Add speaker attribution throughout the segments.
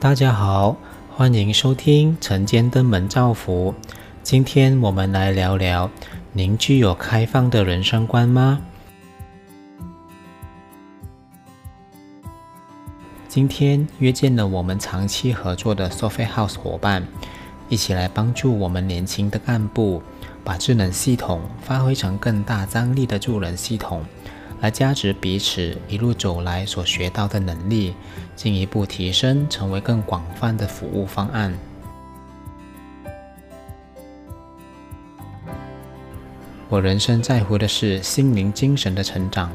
Speaker 1: 大家好，欢迎收听晨间登门照福。今天我们来聊聊：您具有开放的人生观吗？今天约见了我们长期合作的 Sofi House 伙伴，一起来帮助我们年轻的干部，把智能系统发挥成更大张力的助人系统。来加持彼此一路走来所学到的能力，进一步提升，成为更广泛的服务方案。我人生在乎的是心灵、精神的成长。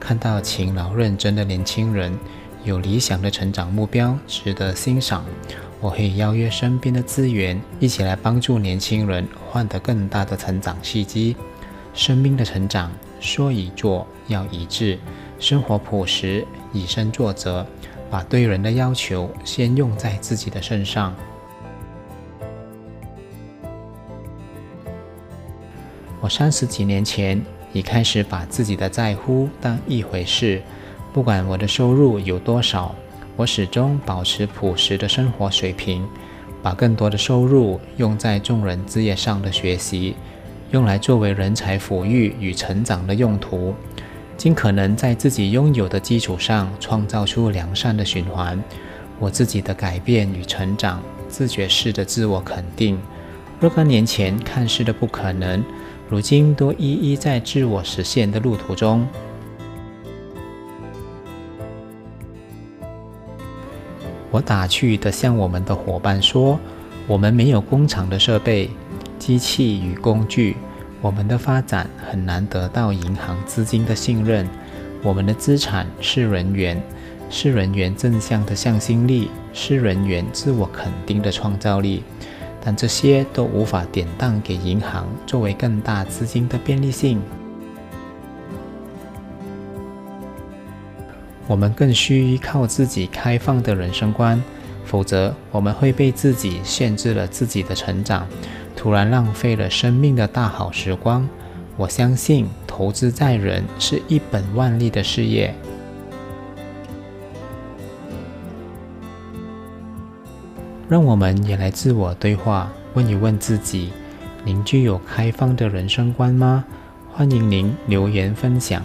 Speaker 1: 看到勤劳认真的年轻人，有理想的成长目标，值得欣赏，我会邀约身边的资源，一起来帮助年轻人换得更大的成长契机。生命的成长。说一做要一致，生活朴实，以身作则，把对人的要求先用在自己的身上。我三十几年前已开始把自己的在乎当一回事，不管我的收入有多少，我始终保持朴实的生活水平，把更多的收入用在众人事业上的学习。用来作为人才抚育与成长的用途，尽可能在自己拥有的基础上创造出良善的循环。我自己的改变与成长，自觉式的自我肯定，若干年前看似的不可能，如今都一一在自我实现的路途中。我打趣的向我们的伙伴说：“我们没有工厂的设备。”机器与工具，我们的发展很难得到银行资金的信任。我们的资产是人员，是人员正向的向心力，是人员自我肯定的创造力。但这些都无法典当给银行作为更大资金的便利性。我们更需依靠自己开放的人生观，否则我们会被自己限制了自己的成长。突然浪费了生命的大好时光。我相信投资在人是一本万利的事业。让我们也来自我对话，问一问自己：您具有开放的人生观吗？欢迎您留言分享。